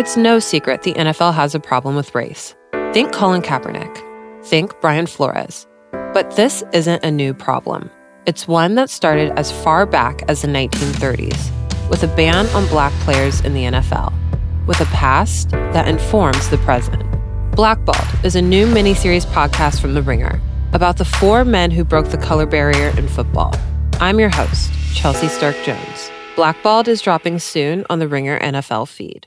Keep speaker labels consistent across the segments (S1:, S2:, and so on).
S1: It's no secret the NFL has a problem with race. Think Colin Kaepernick. Think Brian Flores. But this isn't a new problem. It's one that started as far back as the 1930s, with a ban on black players in the NFL, with a past that informs the present. Blackballed is a new miniseries podcast from The Ringer about the four men who broke the color barrier in football. I'm your host, Chelsea Stark Jones. Blackballed is dropping soon on the Ringer NFL feed.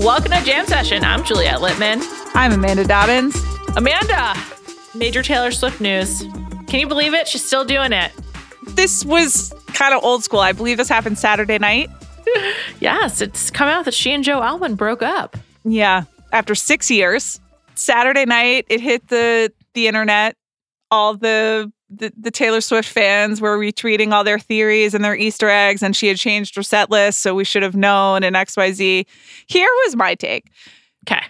S2: Welcome to Jam Session. I'm Juliet Litman.
S3: I'm Amanda Dobbins.
S2: Amanda, major Taylor Swift news. Can you believe it? She's still doing it.
S3: This was kind of old school. I believe this happened Saturday night.
S2: yes, it's come out that she and Joe Alwyn broke up.
S3: Yeah, after six years. Saturday night, it hit the the internet. All the the, the Taylor Swift fans were retweeting all their theories and their Easter eggs, and she had changed her set list, so we should have known and XYZ. Here was my take.
S2: Okay.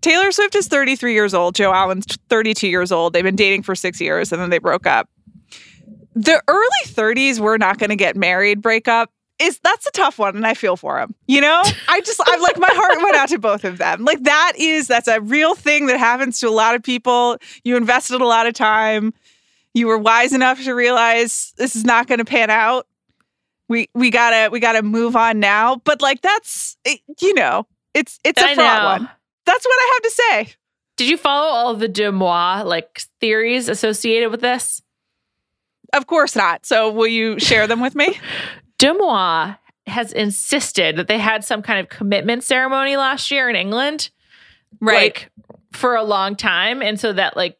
S3: Taylor Swift is 33 years old. Joe Alwyn's 32 years old. They've been dating for six years and then they broke up. The early 30s, we're not going to get married breakup is that's a tough one and I feel for him. You know? I just I'm like my heart went out to both of them. Like that is that's a real thing that happens to a lot of people. You invested a lot of time you were wise enough to realize this is not going to pan out. We we gotta we gotta move on now. But like that's you know it's it's a fraught know. one. That's what I have to say.
S2: Did you follow all the DeuxMoi like theories associated with this?
S3: Of course not. So will you share them with me?
S2: DeuxMoi has insisted that they had some kind of commitment ceremony last year in England,
S3: right?
S2: Like, for a long time, and so that like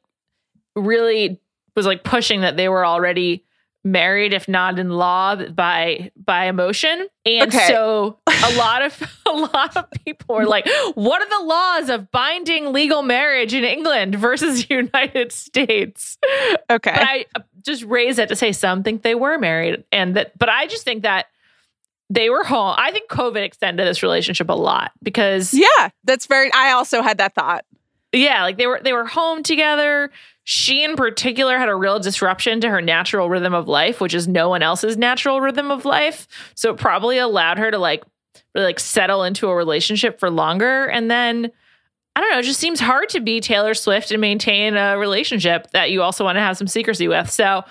S2: really was like pushing that they were already married if not in law by by emotion. And okay. so a lot of a lot of people were like what are the laws of binding legal marriage in england versus united states?
S3: Okay.
S2: But i uh, just raised it to say some think they were married and that but i just think that they were home. I think covid extended this relationship a lot because
S3: yeah that's very i also had that thought
S2: yeah like they were they were home together she in particular had a real disruption to her natural rhythm of life, which is no one else's natural rhythm of life. So it probably allowed her to like really like settle into a relationship for longer. And then I don't know, it just seems hard to be Taylor Swift and maintain a relationship that you also want to have some secrecy with. So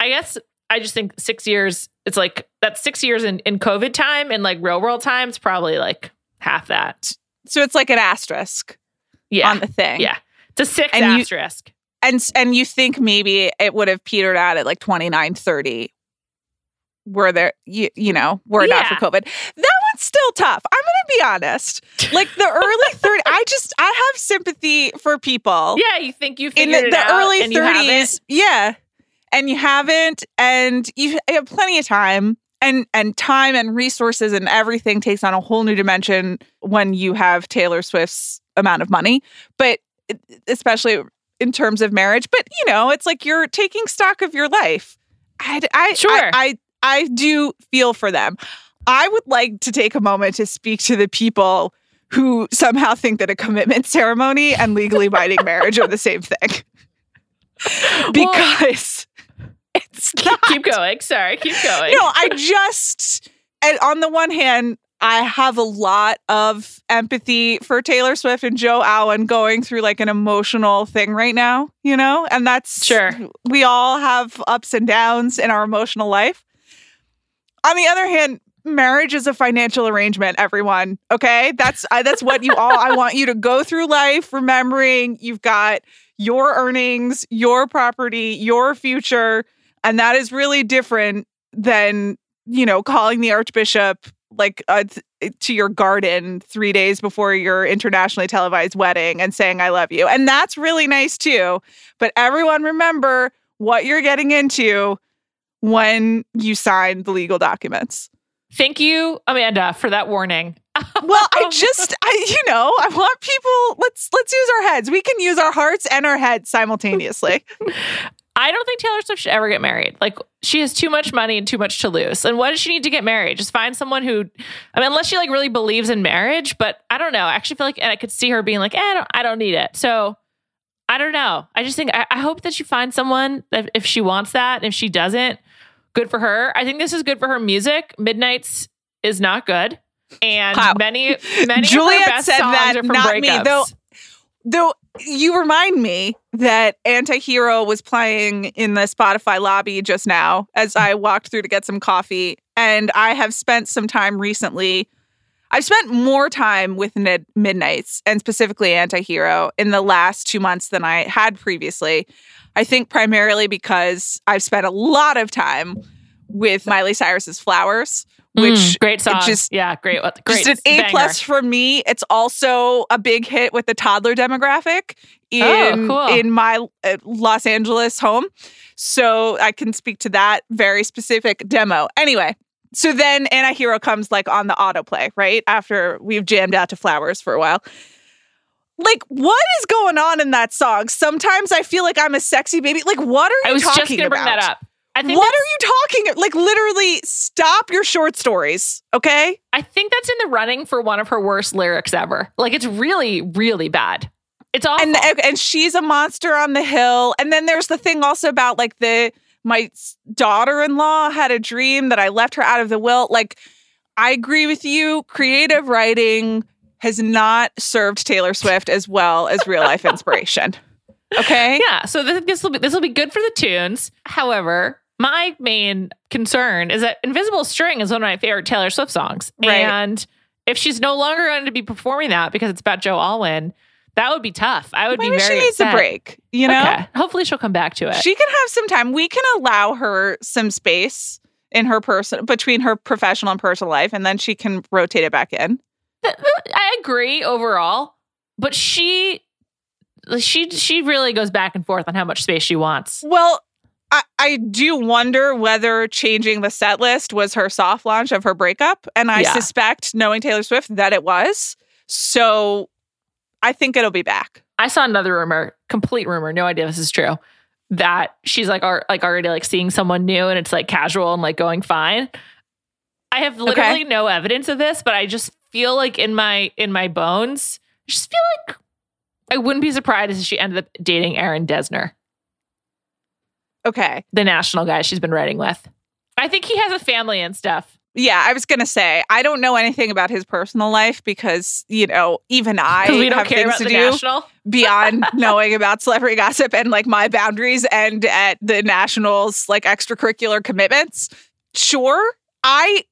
S2: I guess I just think six years, it's like that's six years in, in COVID time and like real world time, it's probably like half that.
S3: So it's like an asterisk
S2: yeah.
S3: on the thing.
S2: Yeah. It's a six and asterisk.
S3: You, and and you think maybe it would have petered out at like 29 30 were there you, you know were yeah. not for covid that one's still tough i'm gonna be honest like the early 30 i just i have sympathy for people
S2: yeah you think you in the, the
S3: early 30s yeah and you haven't and you have plenty of time and and time and resources and everything takes on a whole new dimension when you have taylor swift's amount of money but especially in terms of marriage, but you know, it's like you're taking stock of your life. I, I
S2: sure.
S3: I, I, I do feel for them. I would like to take a moment to speak to the people who somehow think that a commitment ceremony and legally binding marriage are the same thing. because well, it's
S2: not. Keep going. Sorry, keep going.
S3: No, I just, and on the one hand, I have a lot of empathy for Taylor Swift and Joe Alwyn going through like an emotional thing right now, you know? And that's
S2: sure.
S3: We all have ups and downs in our emotional life. On the other hand, marriage is a financial arrangement everyone okay that's I, that's what you all i want you to go through life remembering you've got your earnings your property your future and that is really different than you know calling the archbishop like uh, th- to your garden 3 days before your internationally televised wedding and saying i love you and that's really nice too but everyone remember what you're getting into when you sign the legal documents
S2: Thank you, Amanda, for that warning.
S3: well, I just I you know, I want people let's let's use our heads. We can use our hearts and our heads simultaneously.
S2: I don't think Taylor Swift should ever get married. Like she has too much money and too much to lose. And why does she need to get married? Just find someone who I mean unless she like really believes in marriage, but I don't know. I actually feel like and I could see her being like, eh, I don't I don't need it. So I don't know. I just think I, I hope that she finds someone that if she wants that, if she doesn't, good for her. I think this is good for her music. Midnights is not good. And
S3: Wow.
S2: many many
S3: Juliet
S2: of her best
S3: said
S2: songs
S3: that,
S2: are from
S3: not
S2: breakups.
S3: me, though. Though you remind me that Antihero was playing in the Spotify lobby just now as I walked through to get some coffee. And I have spent some time recently. I've spent more time with Mid- Midnights and specifically Antihero in the last two months than I had previously. I think primarily because I've spent a lot of time with Miley Cyrus's Flowers, which
S2: Mm, great song.
S3: just
S2: yeah, great. Great.
S3: just an A
S2: banger.
S3: plus for me. It's also a big hit with the toddler demographic in
S2: Oh, cool.
S3: in my uh, Los Angeles home, so I can speak to that very specific demo. Anyway, so then Anti-Hero comes like on the autoplay right after we've jammed out to Flowers for a while. Like, what is going on in that song? Sometimes I feel like I'm a sexy baby. Like, what are you
S2: I was
S3: talking
S2: just going to bring
S3: about?
S2: that up. I think
S3: What are you talking? Like, literally, stop your short stories, okay?
S2: I think that's in the running for one of her worst lyrics ever. Like it's really, really bad. It's awful.
S3: and and she's a monster on the hill. And then there's the thing also about like the my daughter-in-law had a dream that I left her out of the will. Like I agree with you. Creative writing has not served Taylor Swift as well as real life inspiration. Okay.
S2: yeah. So this this will be this will be good for the tunes. However, my main concern is that Invisible String is one of my favorite Taylor Swift songs.
S3: Right.
S2: And if she's no longer going to be performing that because it's about Joe Alwyn, that would be tough. I would
S3: Maybe
S2: be very
S3: she needs
S2: upset.
S3: a break. You know,
S2: Okay. Hopefully she'll come back to it.
S3: she can have some time. We can allow her some space in her person between her professional and personal life, and then she can rotate it back in.
S2: I agree overall, but she she she really goes back and forth on how much space she wants.
S3: Well, I, I do wonder whether changing the set list was her soft launch of her breakup. And I
S2: Yeah.
S3: suspect, knowing Taylor Swift, that it was. So I think it'll be back.
S2: I saw another rumor, complete rumor, no idea this is true, that she's like are like already like seeing someone new and it's like casual and like going fine. I have literally no evidence of this, but I just feel like in my in my bones, I just feel like I wouldn't be surprised if she ended up dating Aaron Dessner,
S3: Okay.
S2: the national guy she's been writing with. I think he has a family and stuff.
S3: Yeah, I was going to say, I don't know anything about his personal life because, you know, even I
S2: we don't
S3: have
S2: care
S3: things
S2: about
S3: to
S2: the
S3: do
S2: national.
S3: beyond knowing about celebrity gossip and like my boundaries and at the nationals like extracurricular commitments. Sure, I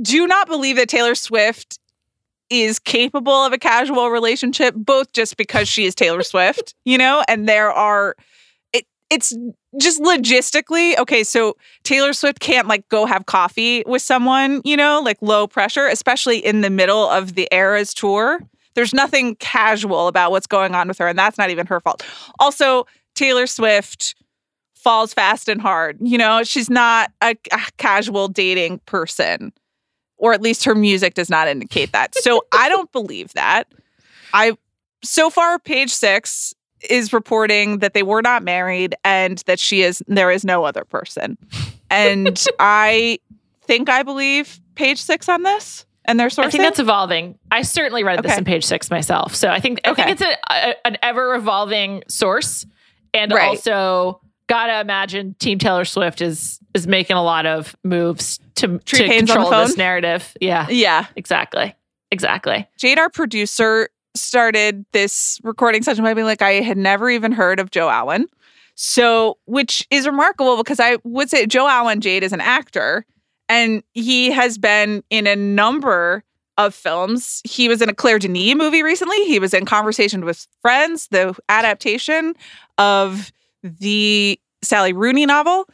S3: do not believe that Taylor Swift is capable of a casual relationship both just because she is Taylor Swift, you know, and there are it's just logistically okay so Taylor Swift can't like go have coffee with someone, you know, like low pressure, especially in the middle of the Eras tour. There's nothing casual about what's going on with her, and that's not even her fault. Also, Taylor Swift falls fast and hard. You know, she's not a, a casual dating person, or at least her music does not indicate that. So I don't believe that. I so far, page six is reporting that they were not married and that she is there is no other person. And I think I believe page six on this and their sourcing.
S2: I think that's evolving. I certainly read this in page six myself. So I think I
S3: Okay.
S2: think it's a, a- an ever evolving source, and
S3: Right.
S2: also gotta imagine Team Taylor Swift is is making a lot of moves to
S3: Tree
S2: to
S3: the
S2: control this narrative. Yeah,
S3: yeah.
S2: exactly, exactly.
S3: Jade, our producer, started this recording session by being like, I had never even heard of Joe Alwyn. So, which is remarkable because I would say Joe Alwyn, Jade, is an actor. and he has been in a number of films. He was in a Claire Denis movie recently. He was in Conversation with Friends, the adaptation of the Sally Rooney novel.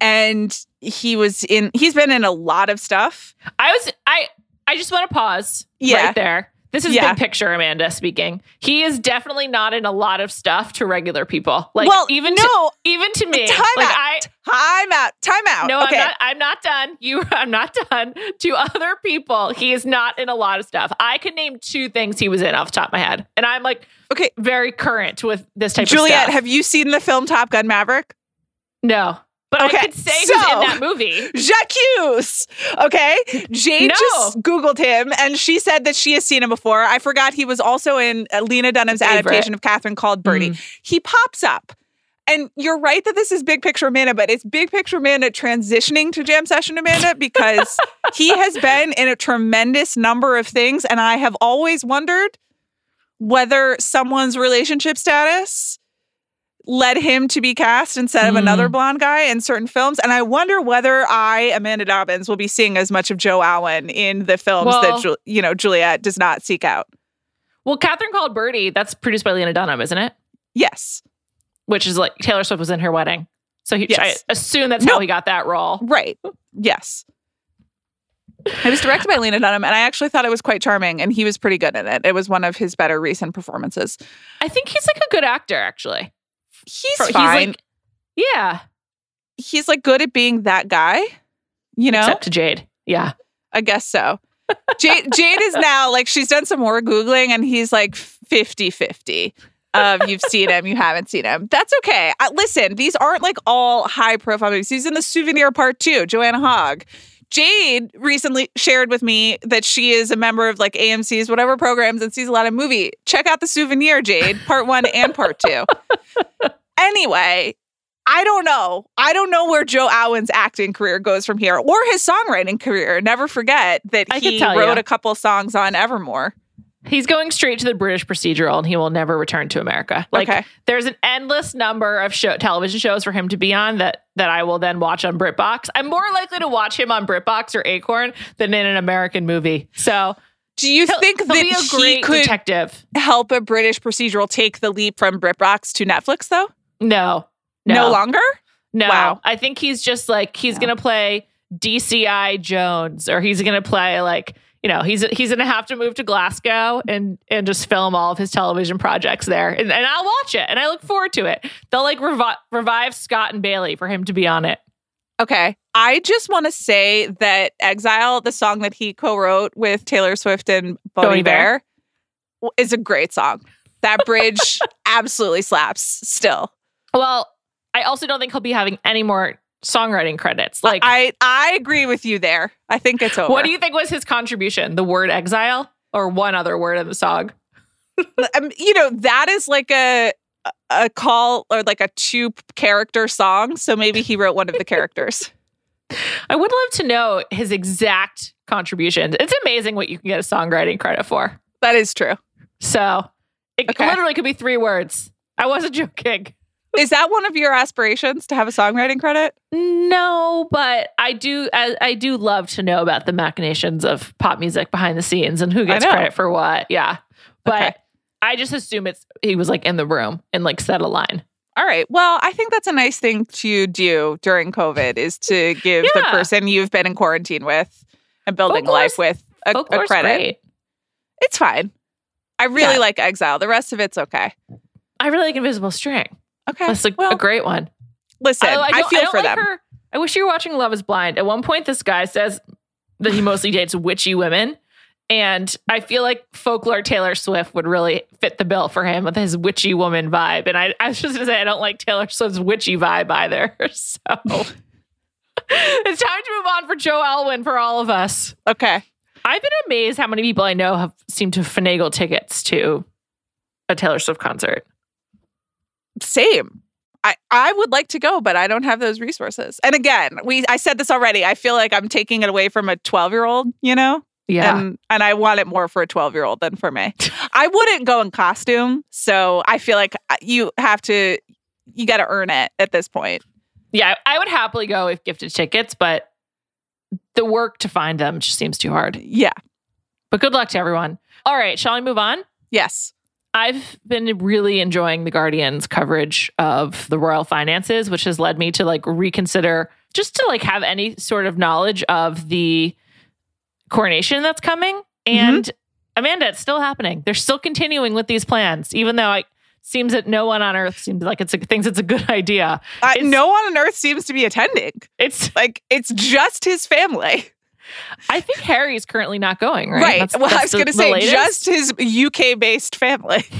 S3: And he was in he's been in a lot of stuff.
S2: I was I I just want to pause
S3: Yeah.
S2: right there. This is
S3: Yeah.
S2: big picture, Amanda speaking. He is definitely not in a lot of stuff to regular people. Like
S3: well,
S2: even to,
S3: no,
S2: even to me.
S3: Time
S2: like
S3: out.
S2: I
S3: time out, time out.
S2: no,
S3: okay.
S2: I'm not I'm not done. You I'm not done. To other people, he is not in a lot of stuff. I can name two things he was in off the top of my head. And I'm like
S3: Okay.
S2: very current with this type of
S3: Juliet,
S2: stuff.
S3: have you seen the film Top Gun Maverick?
S2: no. But
S3: Okay,
S2: I could say who's
S3: so-
S2: in that movie.
S3: Jacques. Okay. Jade
S2: No.
S3: just Googled him and she said that she has seen him before. I forgot he was also in uh, Lena Dunham's
S2: Favorite.
S3: adaptation of Catherine called Birdy.
S2: Mm.
S3: He pops up. And you're right that this is big picture Amanda, but it's big picture Amanda transitioning to jam session Amanda because he has been in a tremendous number of things. And I have always wondered whether someone's relationship status led him to be cast instead of
S2: Mm.
S3: another blonde guy in certain films. And I wonder whether I, Amanda Dobbins, will be seeing as much of Joe Alwyn in the films that
S2: Well-
S3: Ju- you know Juliet does not seek out.
S2: Well, Catherine called Birdy, that's produced by Lena Dunham, isn't it?
S3: Yes,
S2: Which is like Taylor Swift was in her wedding. So he,
S3: Yes.
S2: I assume that's
S3: No.
S2: how he got that role.
S3: right. Yes. It was directed by Lena Dunham, and I actually thought it was quite charming, and he was pretty good in it. It was one of his better recent performances.
S2: I think he's like a good actor, actually.
S3: He's
S2: For-
S3: fine.
S2: like, yeah,
S3: he's like good at being that guy. You know,
S2: except to Jade. Yeah.
S3: I guess so. Jade, Jade is now like she's done some more googling and he's like 50-50 of you've seen him, you haven't seen him. That's okay. Uh, listen, these aren't like all high profile movies. He's in the Souvenir Part Two, Joanna Hogg. Jade recently shared with me that she is a member of like AMC's whatever programs and sees a lot of movie. Check out the Souvenir, Jade, Part One and Part Two. anyway, I don't know. I don't know where Joe Alwyn's acting career goes from here or his songwriting career. Never forget that
S2: I
S3: he wrote
S2: you.
S3: a couple songs on Evermore.
S2: He's going straight to the British procedural and he will never return to America. Like
S3: Okay.
S2: there's an endless number of show television shows for him to be on that that I will then watch on BritBox. I'm more likely to watch him on BritBox or Acorn than in an American movie. So
S3: Do you
S2: he'll,
S3: think
S2: he'll
S3: that he could
S2: detective.
S3: help a British procedural take the leap from BritBox to Netflix though?
S2: No.
S3: No,
S2: No.
S3: longer?
S2: No,
S3: Wow.
S2: I think he's just like he's
S3: Yeah.
S2: gonna play DCI Jones, or he's gonna play like you know he's he's gonna have to move to Glasgow and and just film all of his television projects there, and, and I'll watch it, and I look forward to it. They'll like revi- revive Scott and Bailey for him to be on it.
S3: Okay. I just want to say that Exile, the song that he co-wrote with Taylor Swift and Bonnie Bon Iver, is a great song. That bridge absolutely slaps still.
S2: Well, I also don't think he'll be having any more songwriting credits. Like,
S3: I I agree with you there. I think it's over.
S2: what do you think was his contribution? The word exile, or one other word in the song?
S3: um, you know, that is like a a call or like a two character song. So maybe he wrote one of the characters.
S2: I would love to know his exact contribution. It's amazing what you can get a songwriting credit for.
S3: That is true.
S2: So it
S3: Okay.
S2: literally could be three words. I wasn't joking.
S3: Is that one of your aspirations to have a songwriting credit?
S2: No, but I do. I, I do love to know about the machinations of pop music behind the scenes and who gets credit for what. Yeah, but
S3: Okay.
S2: I just assume it's he was like in the room and like said a line.
S3: All right. Well, I think that's a nice thing to do during COVID is to give the person you've been in quarantine with and building
S2: Folklore's-
S3: life with a, a credit.
S2: great.
S3: It's fine. I really
S2: Yeah.
S3: like Exile. The rest of it's okay.
S2: I really like Invisible String.
S3: Okay.
S2: That's like
S3: well,
S2: a great one.
S3: listen,
S2: Although
S3: I,
S2: don't-
S3: feel
S2: don't
S3: for
S2: like
S3: them.
S2: her- I wish you were watching Love Is Blind. At one point, this guy says that he mostly dates witchy women. And I feel like folklore Taylor Swift would really fit the bill for him with his witchy woman vibe. And I, I was just gonna say I don't like Taylor Swift's witchy vibe either. So it's time to move on for Joe Alwyn for all of us.
S3: Okay.
S2: I've been amazed how many people I know have seemed to finagle tickets to a Taylor Swift concert.
S3: Same. I, I would like to go, but I don't have those resources. And again, we I said this already. I feel like I'm taking it away from a 12 year old, you know?
S2: Yeah.
S3: And and I want it more for a 12 year old than for me. I wouldn't go in costume. So I feel like uh, you have to you gotta earn it at this point.
S2: Yeah, I would happily go if gifted tickets, but the work to find them just seems too hard.
S3: Yeah.
S2: But good luck to everyone. All right, shall we move on?
S3: Yes.
S2: I've been really enjoying the Guardian's coverage of the royal finances, which has led me to like reconsider just to like have any sort of knowledge of the coronation that's coming. And Amanda, it's still happening. They're still continuing with these plans, even though it seems that no one on earth seems like it's a, thinks it's a good idea.
S3: Uh, no one on earth seems to be attending.
S2: It's
S3: Like it's just his family.
S2: I think Harry's currently not going, right? That's-
S3: well, I was going to say
S2: latest?
S3: just his UK based family.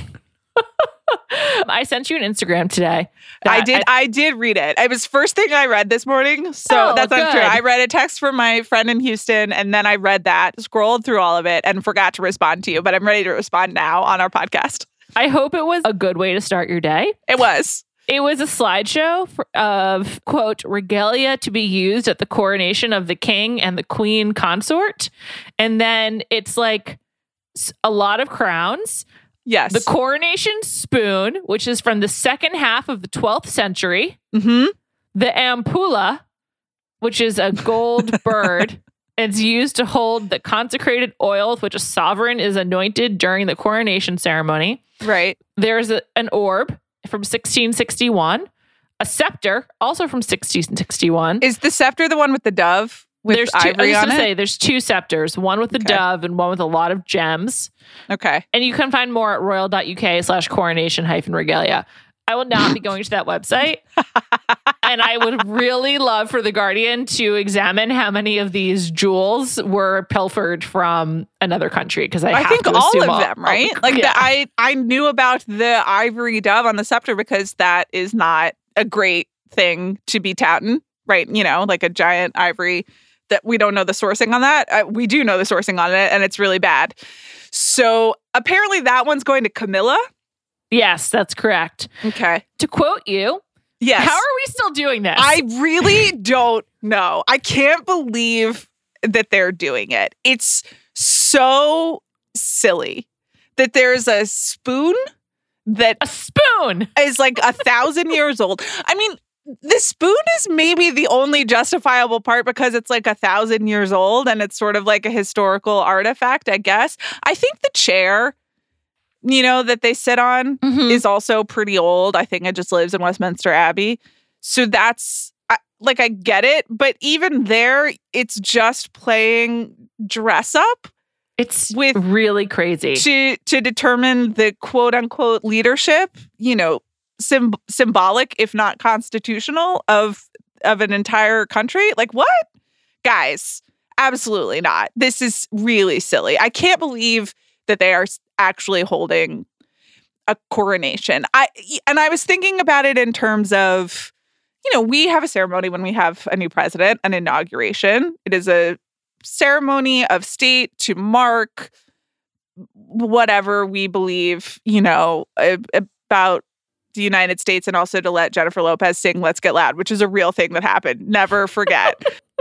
S2: I sent you an Instagram today.
S3: I did. I, did read it. It was first thing I read this morning. So
S2: Oh,
S3: that's true. I read a text from my friend in Houston, and then I read that, scrolled through all of it, and forgot to respond to you. But I'm ready to respond now on our podcast.
S2: I hope it was a good way to start your day.
S3: It was.
S2: It was a slideshow of quote regalia to be used at the coronation of the king and the queen consort, and then it's like a lot of crowns.
S3: Yes.
S2: The coronation spoon, which is from the second half of the 12th century.
S3: hmm
S2: The ampulla, which is a gold bird. It's used to hold the consecrated oil with which a sovereign is anointed during the coronation ceremony.
S3: Right.
S2: There's a, an orb from 1661, a scepter also from 1661.
S3: Is the scepter the one with the dove with
S2: there's two, I was gonna
S3: it?
S2: say there's two scepters, one with the
S3: Okay.
S2: dove and one with a lot of gems.
S3: okay.
S2: And you can find more at royal.uk slash coronation hyphen regalia. I will not be going to that website. and I would really love for The Guardian to examine how many of these jewels were pilfered from another country. Because I,
S3: I
S2: have
S3: think all of them, right? Like
S2: yeah.
S3: the, I, I knew about the ivory dove on the scepter because that is not a great thing to be touting, right? You know, like a giant ivory that we don't know the sourcing on that. Uh, we do know the sourcing on it, and it's really bad. So apparently, that one's going to Camilla.
S2: yes, that's correct.
S3: Okay.
S2: To quote you,
S3: Yes.
S2: how are we still doing this?
S3: I really don't know. I can't believe that they're doing it. It's so silly that there's a spoon that
S2: a spoon.
S3: is like a thousand years old. I mean, the spoon is maybe the only justifiable part because it's like a thousand years old and it's sort of like a historical artifact, I guess. I think the chair, you know, that they sit on
S2: Mhm.
S3: is also pretty old. I think it just lives in Westminster Abbey. So that's I, like I get it, but even there it's just playing dress up
S2: It's
S3: with-
S2: really crazy.
S3: to to determine the quote unquote leadership, you know, sym- symbolic if not constitutional of of an entire country. Like what? Guys, absolutely not. This is really silly. I can't believe that they are actually holding a coronation. I and I was thinking about it in terms of you know, we have a ceremony when we have a new president, an inauguration. It is a ceremony of state to mark whatever we believe, you know, about the United States and also to let Jennifer Lopez sing Let's Get Loud, which is a real thing that happened. Never forget.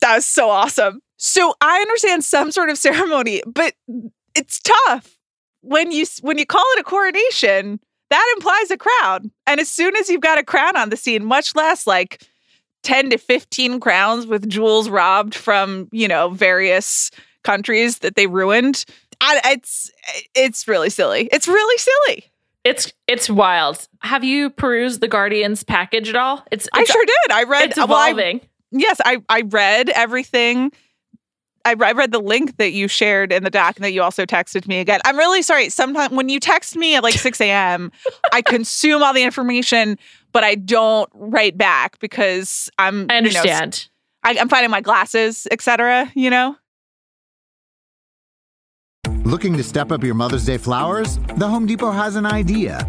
S3: that was so awesome. So I understand some sort of ceremony, but it's tough when you when you call it a coronation. That implies a crown, and as soon as you've got a crown on the scene, much less like ten to fifteen crowns with jewels robbed from you know various countries that they ruined. I, it's it's really silly. It's really silly.
S2: It's it's wild. Have you perused the Guardian's package at all? It's,
S3: I sure did. I read.
S2: it's
S3: well, I-
S2: evolving.
S3: yes, I I read everything. I, I read the link that you shared in the doc and that you also texted me again. I'm really sorry. Sometimes when you text me at like 6 a.m., I consume all the information, but I don't write back because I'm
S2: I
S3: you know,
S2: understand.
S3: I, I'm finding my glasses, etc. You know.
S4: Looking to step up your Mother's Day flowers? The Home Depot has an idea.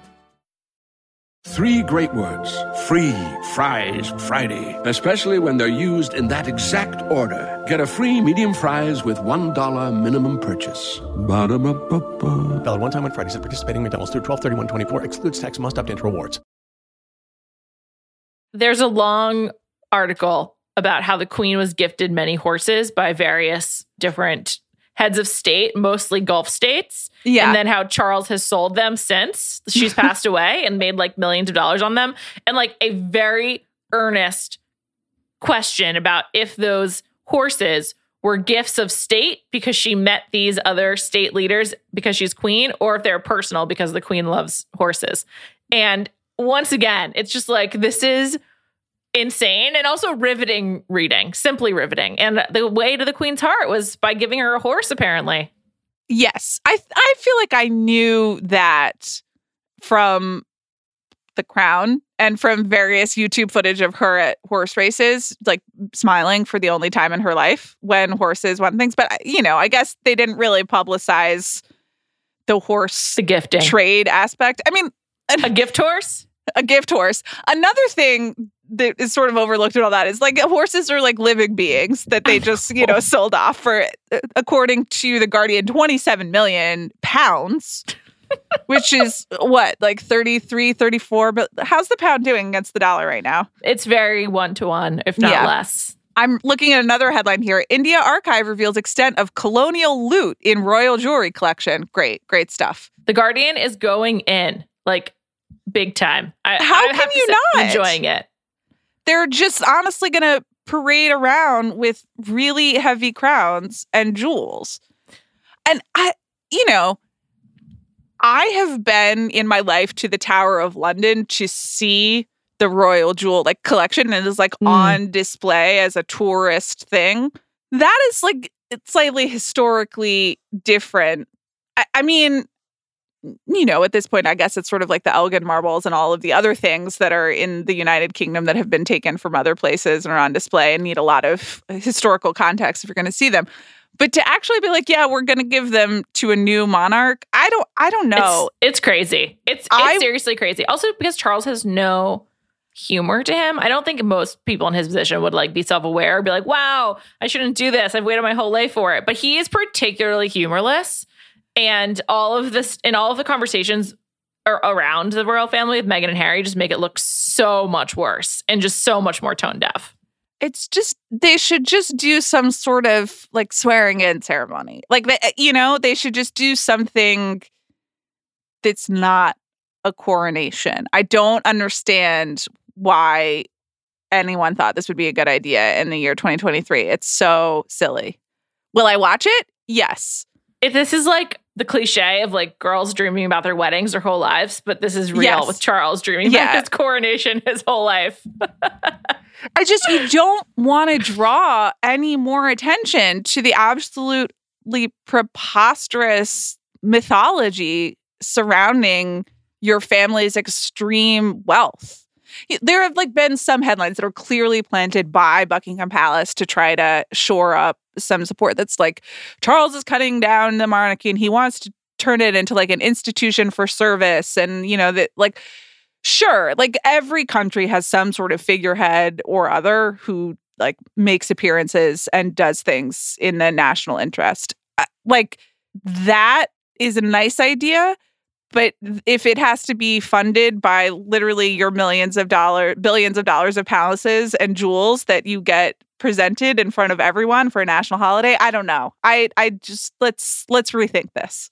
S5: Three great words free fries Friday, especially when they're used in that exact order. Get a free medium fries with $1 minimum purchase. Ba-da-ba-ba-ba.
S6: Valid one time on Fridays at participating McDonald's through 12 24 excludes tax, must opt into rewards.
S2: There's a long article about how the queen was gifted many horses by various different heads of state, mostly Gulf states.
S3: Yeah.
S2: And then how Charles has sold them since she's passed away and made like millions of dollars on them. And like a very earnest question about if those horses were gifts of state because she met these other state leaders because she's queen, or if they're personal because the queen loves horses. And once again, it's just like this is insane and also riveting reading, simply riveting. And the way to the queen's heart was by giving her a horse, apparently.
S3: Yes. I I feel like I knew that from the crown and from various YouTube footage of her at horse races, like smiling for the only time in her life when horses won things. But, you know, I guess they didn't really publicize the horse
S2: The gifting.
S3: trade aspect. I mean,
S2: a gift horse?
S3: a gift horse. Another thing that is sort of overlooked and all that is like horses are like living beings that they just, you know, sold off for, uh, according to The Guardian, 27 million pounds, which is what, like 33, 34. But how's the pound doing against the dollar right now?
S2: It's very one to one, if not
S3: Yeah.
S2: less.
S3: I'm looking at another headline here. India archive reveals extent of colonial loot in royal jewelry collection. Great, great stuff.
S2: The Guardian is going in like big time. I,
S3: How
S2: I
S3: can you
S2: say,
S3: not?
S2: enjoying it?
S3: They're just honestly going to parade around with really heavy crowns and jewels. And I, you know, I have been in my life to the Tower of London to see the royal jewel like collection and is like
S2: Mm.
S3: on display as a tourist thing. That is like it's slightly historically different. I, I mean, you know, at this point, I guess it's sort of like the Elgin marbles and all of the other things that are in the United Kingdom that have been taken from other places and are on display and need a lot of historical context if you're going to see them. But to actually be like, yeah, we're going to give them to a new monarch, I don't, I don't know.
S2: It's, it's crazy. It's, it's
S3: I-
S2: seriously crazy. Also, because Charles has no humor to him. I don't think most people in his position would like be self-aware be like, wow, I shouldn't do this. I've waited my whole life for it. But he is particularly humorless. And all of this and all of the conversations around the royal family with Meghan and Harry just make it look so much worse and just so much more tone deaf.
S3: it's just they should just do some sort of like swearing in ceremony. Like eh, you know, they should just do something that's not a coronation. I don't understand why anyone thought this would be a good idea in the year 2023. It's so silly. Will I watch it? Yes.
S2: If this is like the cliche of like girls dreaming about their weddings their whole lives, but this is real
S3: Yes.
S2: with Charles dreaming
S3: Yeah.
S2: about his coronation his whole life.
S3: I just you don't want to draw any more attention to the absolutely preposterous mythology surrounding your family's extreme wealth. There have like been some headlines that are clearly planted by Buckingham Palace to try to shore up some support that's like Charles is cutting down the monarchy and he wants to turn it into like an institution for service and you know that like Sure. Like every country has some sort of figurehead or other who like makes appearances and does things in the national interest. Uh, Like that is a nice idea, but if it has to be funded by literally your millions of dollars, billions of dollars of palaces and jewels that you get presented in front of everyone for a national holiday, I don't know. I I just let's let's rethink this.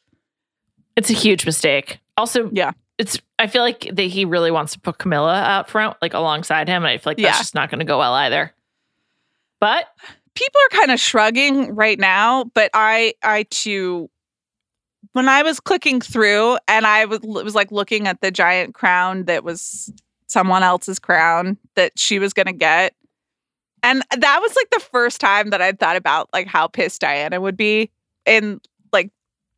S2: It's a huge mistake. Also,
S3: Yeah.
S2: it's I feel like that he really wants to put Camilla out front, like alongside him, and I feel like that's
S3: Yeah.
S2: just not going to go well either. But
S3: people are kind of shrugging right now, but I I too when I was clicking through and I was, was like looking at the giant crown that was someone else's crown that she was going to get, And that was like the first time that I'd thought about like how pissed Diana would be in like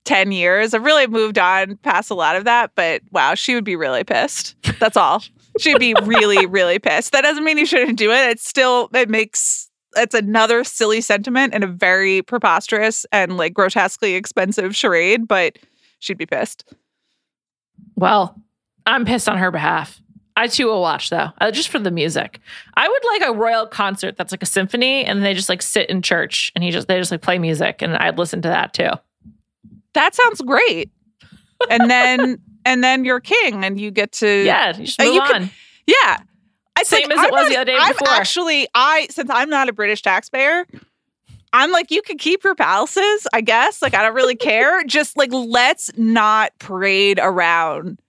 S3: 10 years. I've really moved on past a lot of that, but wow, she would be really pissed. That's all. She'd be really, really pissed. That doesn't mean you shouldn't do it. It's still, it makes, it's another silly sentiment and a very preposterous and like grotesquely expensive charade, but she'd be pissed.
S2: Well, I'm pissed on her behalf. I too will watch though, uh, just for the music. I would like a royal concert that's like a symphony, and they just like sit in church, and he just they just like play music, and I'd listen to that too.
S3: That sounds great. And then, and then you're king, and you get to
S2: Yeah, you just
S3: Uh, you
S2: on.
S3: can- yeah.
S2: Same
S3: think
S2: as it
S3: I'm
S2: was
S3: not-
S2: the other day
S3: I'm
S2: before.
S3: actually, I since I'm not a British taxpayer, I'm like, you can keep your palaces, I guess. Like, I don't really care. Just like, let's not parade around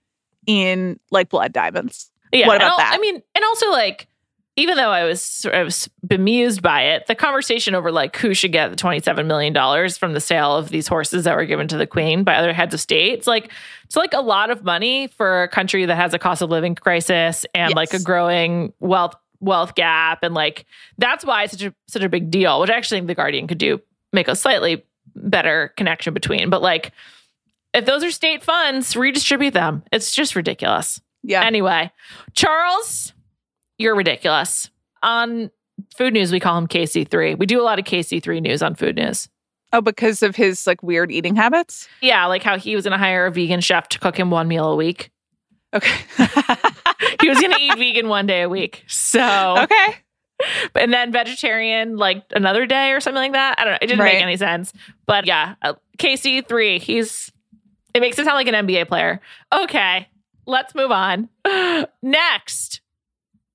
S3: in like blood diamonds.
S2: Yeah.
S3: What about that?
S2: I mean, and also like, even though I was sort of bemused by it, the conversation over like who should get the twenty seven million dollars from the sale of these horses that were given to the queen by other heads of state, it's like it's like a lot of money for a country that has a cost of living crisis and like a growing wealth wealth gap, and like that's why it's such a such a big deal. Which I actually think the Guardian could do make a slightly better connection between, but like. If those are state funds, redistribute them. It's just ridiculous.
S3: Yeah.
S2: Anyway, Charles, you're ridiculous. On Food News, we call him KC3. We do a lot of KC3 news on Food News.
S3: oh, because of his like weird eating habits.
S2: Yeah, like how he was going to hire a vegan chef to cook him one meal a week.
S3: Okay.
S2: He was going to eat vegan one day a week. So,
S3: okay.
S2: and then vegetarian like another day or something like that. I don't know. It didn't
S3: Right.
S2: make any sense. But yeah, uh, KC3, he's, it makes it sound like an NBA player. Okay, let's move on. Next,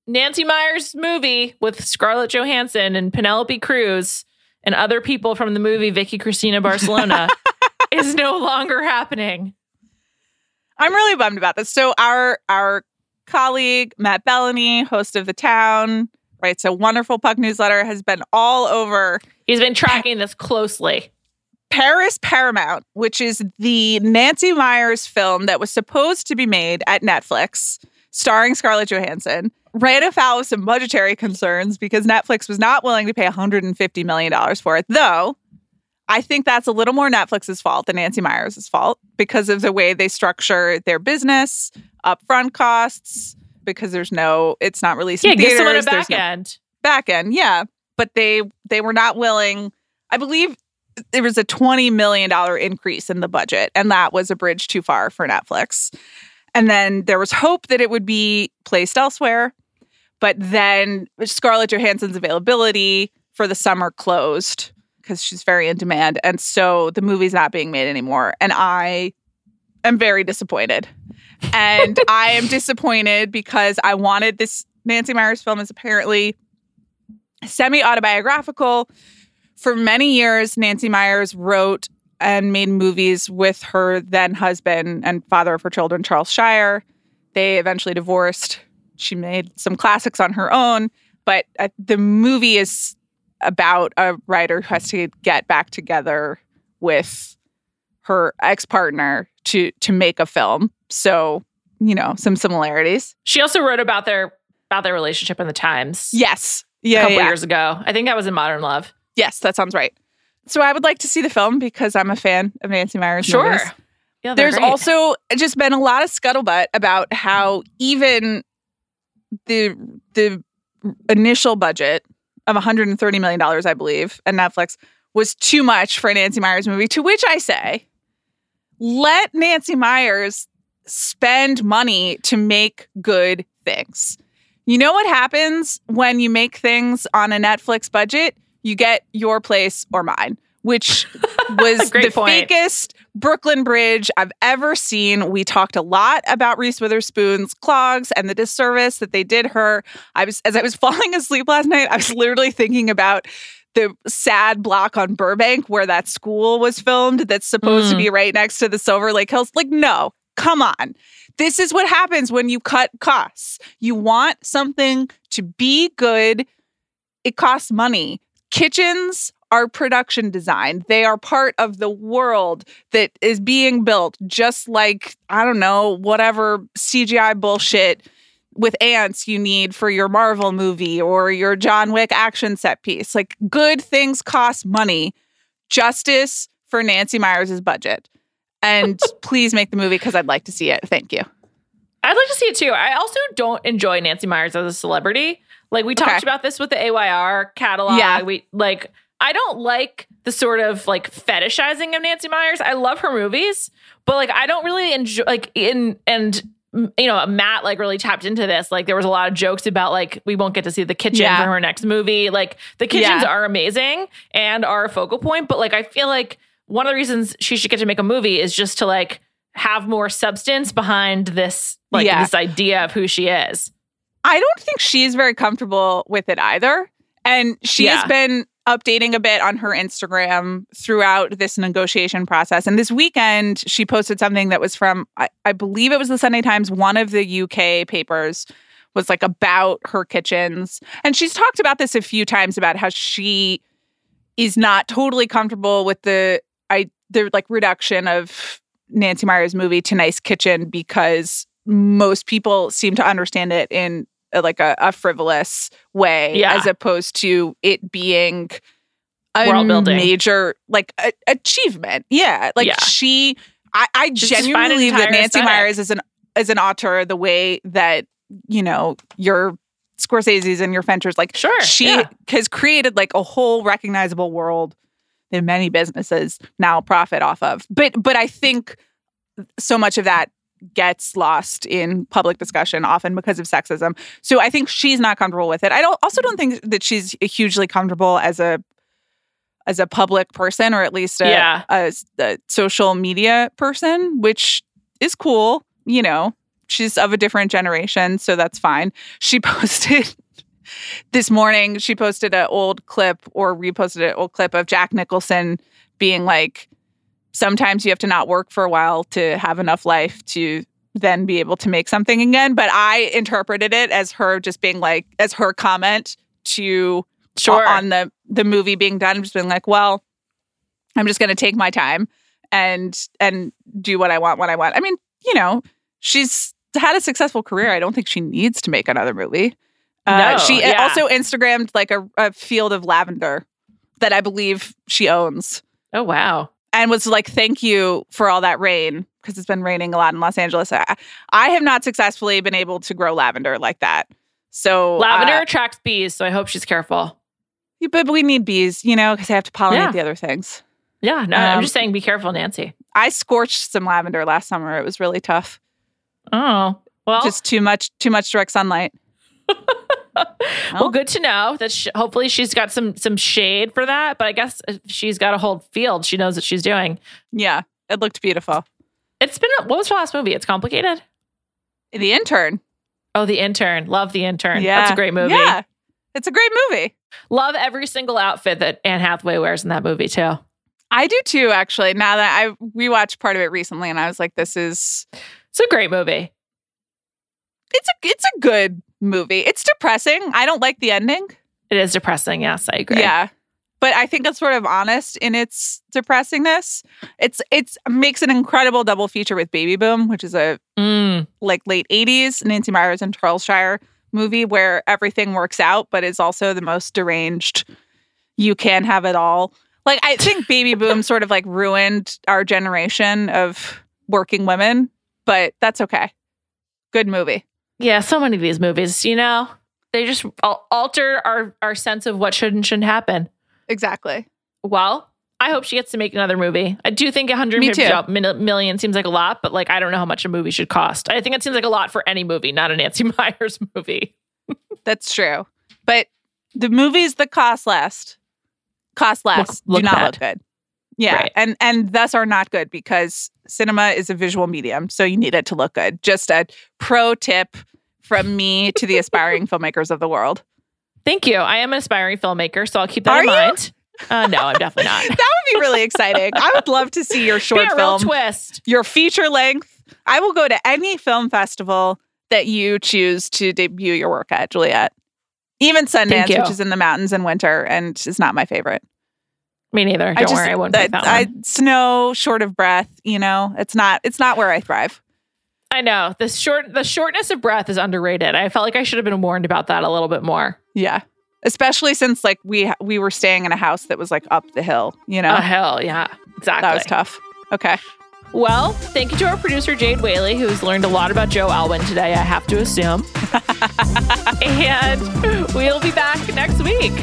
S2: Nancy Meyers' movie with Scarlett Johansson and Penelope Cruz and other people from the movie Vicky Cristina Barcelona is no longer happening.
S3: I'm really bummed about this. So our our colleague Matt Belloni, host of the Town, writes a wonderful Puck newsletter, has been all over
S2: He's been tracking this closely.
S3: Paris Paramount, which is the Nancy Meyers film that was supposed to be made at Netflix, starring Scarlett Johansson, ran afoul of some budgetary concerns because Netflix was not willing to pay $150 million for it. Though I think that's a little more Netflix's fault than Nancy Meyers' fault because of the way they structure their business, upfront costs, because there's no, it's not released
S2: Yeah,
S3: in
S2: give someone a
S3: theaters,
S2: back
S3: no-
S2: end.
S3: back end, yeah. But they they were not willing. I believe there was a twenty million dollar increase in the budget, and that was a bridge too far for Netflix. And then there was hope that it would be placed elsewhere, but then Scarlett Johansson's availability for the summer closed because she's very in demand, and so the movie's not being made anymore. And I am very disappointed. And I am disappointed because I wanted this Nancy Meyers film is apparently semi autobiographical. For many years, Nancy Meyers wrote and made movies with her then husband and father of her children, Charles Shyer. They eventually divorced. She made some classics on her own, but uh, the movie is about a writer who has to get back together with her ex-partner to to make a film. So, you know, some similarities.
S2: She also wrote about their about their relationship in the Times
S3: Yes.
S2: a
S3: Yeah.
S2: couple
S3: yeah.
S2: years ago. I think that was in Modern Love.
S3: Yes, that sounds right. So I would like to see the film because I'm a fan of Nancy Meyers. movies.
S2: Yeah,
S3: There's
S2: great.
S3: also just been a lot of scuttlebutt about how even the the initial budget of 130 million dollars, I believe, at Netflix was too much for a Nancy Meyers movie. To which I say, let Nancy Meyers spend money to make good things. You know what happens when you make things on a Netflix budget? You get your place or mine, which was the
S2: point.
S3: fakest Brooklyn Bridge I've ever seen. We talked a lot about Reese Witherspoon's clogs and the disservice that they did her. I was as I was falling asleep last night, I was literally thinking about the sad block on Burbank where that school was filmed that's supposed to
S2: Mm.
S3: be right next to the Silver Lake Hills. Like, no, come on. This is what happens when you cut costs. You want something to be good, it costs money. Kitchens are production design. They are part of the world that is being built, just like, I don't know, whatever CGI bullshit with ants you need for your Marvel movie or your John Wick action set piece. Like good things cost money. Justice for Nancy Meyers' budget. And please make the movie because I'd like to see it. Thank you.
S2: I'd like to see it too. I also don't enjoy Nancy Meyers as a celebrity. Like we talked
S3: Okay.
S2: about this with the AYR catalog.
S3: Yeah.
S2: We like I don't like the sort of like fetishizing of Nancy Meyers. I love her movies, but like I don't really enjoy like in and you know Matt like really tapped into this. Like there was a lot of jokes about like we won't get to see the kitchen
S3: Yeah.
S2: for her next movie. Like the kitchens
S3: Yeah.
S2: are amazing and are a focal point, but like I feel like one of the reasons she should get to make a movie is just to like have more substance behind this like
S3: Yeah.
S2: this idea of who she is.
S3: I don't think she's very comfortable with it either. And she
S2: Yeah.
S3: has been updating a bit on her Instagram throughout this negotiation process. And this weekend, she posted something that was from, I, I believe it was the Sunday Times, one of the UK papers was like about her kitchens. And she's talked about this a few times about how she is not totally comfortable with the I the like reduction of Nancy Meyers' movie to Nice Kitchen because most people seem to understand it in a, like a, a frivolous way
S2: Yeah.
S3: as opposed to it being a
S2: World building.
S3: major like a, achievement. Yeah, like
S2: Yeah.
S3: she I, I
S2: Just to find
S3: genuinely believe that Nancy. Meyers is an is an author the way that you know your Scorsese's and your Finchers like
S2: Sure,
S3: she
S2: yeah.
S3: has created like a whole recognizable world that many businesses now profit off of. But but I think so much of that gets lost in public discussion often because of sexism. So I think she's not comfortable with it. I don't also don't think that she's hugely comfortable as a as a public person or at least a,
S2: Yeah.
S3: a, a social media person, which is cool, you know. She's of a different generation, so that's fine. She posted this morning, she posted an old clip or reposted an old clip of Jack Nicholson being like, sometimes you have to not work for a while to have enough life to then be able to make something again. But I interpreted it as her just being like, as her comment to uh,
S2: Sure.
S3: on the the movie being done, just being like, well, I'm just gonna take my time and and do what I want when I want. I mean, you know, she's had a successful career. I don't think she needs to make another movie. Uh,
S2: No,
S3: she
S2: yeah.
S3: also Instagrammed like a, a field of lavender that I believe she owns
S2: Oh wow.
S3: and was like, "Thank you for all that rain because it's been raining a lot in Los Angeles." I, I have not successfully been able to grow lavender like that. So
S2: Lavender
S3: uh,
S2: attracts bees, so I hope she's careful.
S3: but we need bees, you know, because they have to pollinate
S2: Yeah.
S3: the other things.
S2: Yeah, no, I'm
S3: Um,
S2: just saying be careful, Nancy.
S3: I scorched some lavender last summer. It was really tough.
S2: Oh. Well,
S3: Just too much, too much direct sunlight.
S2: well, good to know that sh- hopefully she's got some some shade for that. But I guess if she's got a whole field. She knows what she's doing.
S3: Yeah, it looked beautiful.
S2: It's been what was her last movie? It's complicated.
S3: The intern.
S2: Oh, The Intern. Love The Intern.
S3: Yeah,
S2: That's a great movie.
S3: Yeah, it's a great movie.
S2: Love every single outfit that Anne Hathaway wears in that movie too.
S3: I do too, actually. Now that I we watched part of it recently, and I was like, "This is
S2: It's a great movie.
S3: it's a it's a good movie. It's depressing. I don't like the ending.
S2: It is depressing. Yes, I agree.
S3: Yeah. But I think it's sort of honest in its depressingness. It's it's makes an incredible double feature with Baby Boom, which is a
S2: Mm.
S3: like late 80s Nancy Meyers and Charles Shyer movie where everything works out, but is also the most deranged you can have it all. Like I think Baby Boom sort of like ruined our generation of working women, but that's okay. Good movie.
S2: Yeah, so many of these movies, you know, they just alter our our sense of what should and shouldn't happen.
S3: Exactly.
S2: Well, I hope she gets to make another movie. I do think 150
S3: Me too.
S2: do- min- million seems like a lot, but like I don't know how much a movie should cost. I think it seems like a lot for any movie, not a Nancy Meyers movie.
S3: That's true. But the movies that cost less cost less
S2: look
S3: do not
S2: bad.
S3: look good. Yeah.
S2: Right.
S3: And and thus are not good because cinema is a visual medium. So you need it to look good. Just a pro tip from me to the aspiring filmmakers of the world.
S2: Thank you. I am an aspiring filmmaker, so I'll keep that
S3: Are
S2: in
S3: you?
S2: mind. Uh, no, I'm definitely not.
S3: That would be really exciting. I would love to see your short film,
S2: twist.
S3: your feature length. I will go to any film festival that you choose to debut your work at, Juliet. Even Sundance, which is in the mountains in winter and is not my favorite.
S2: Me neither. Don't worry, I won't take that
S3: I, snow, short of breath. You know, it's not. It's not where I thrive.
S2: I know the short the shortness of breath is underrated. I felt like I should have been warned about that a little bit more.
S3: Yeah. Especially since like we we were staying in a house that was like up the hill, you know.
S2: Oh hell yeah, exactly.
S3: that was tough. Okay.
S2: Well, thank you to our producer Jade Whaley, who's learned a lot about Joe Alwyn today. I have to assume, and we'll be back next week.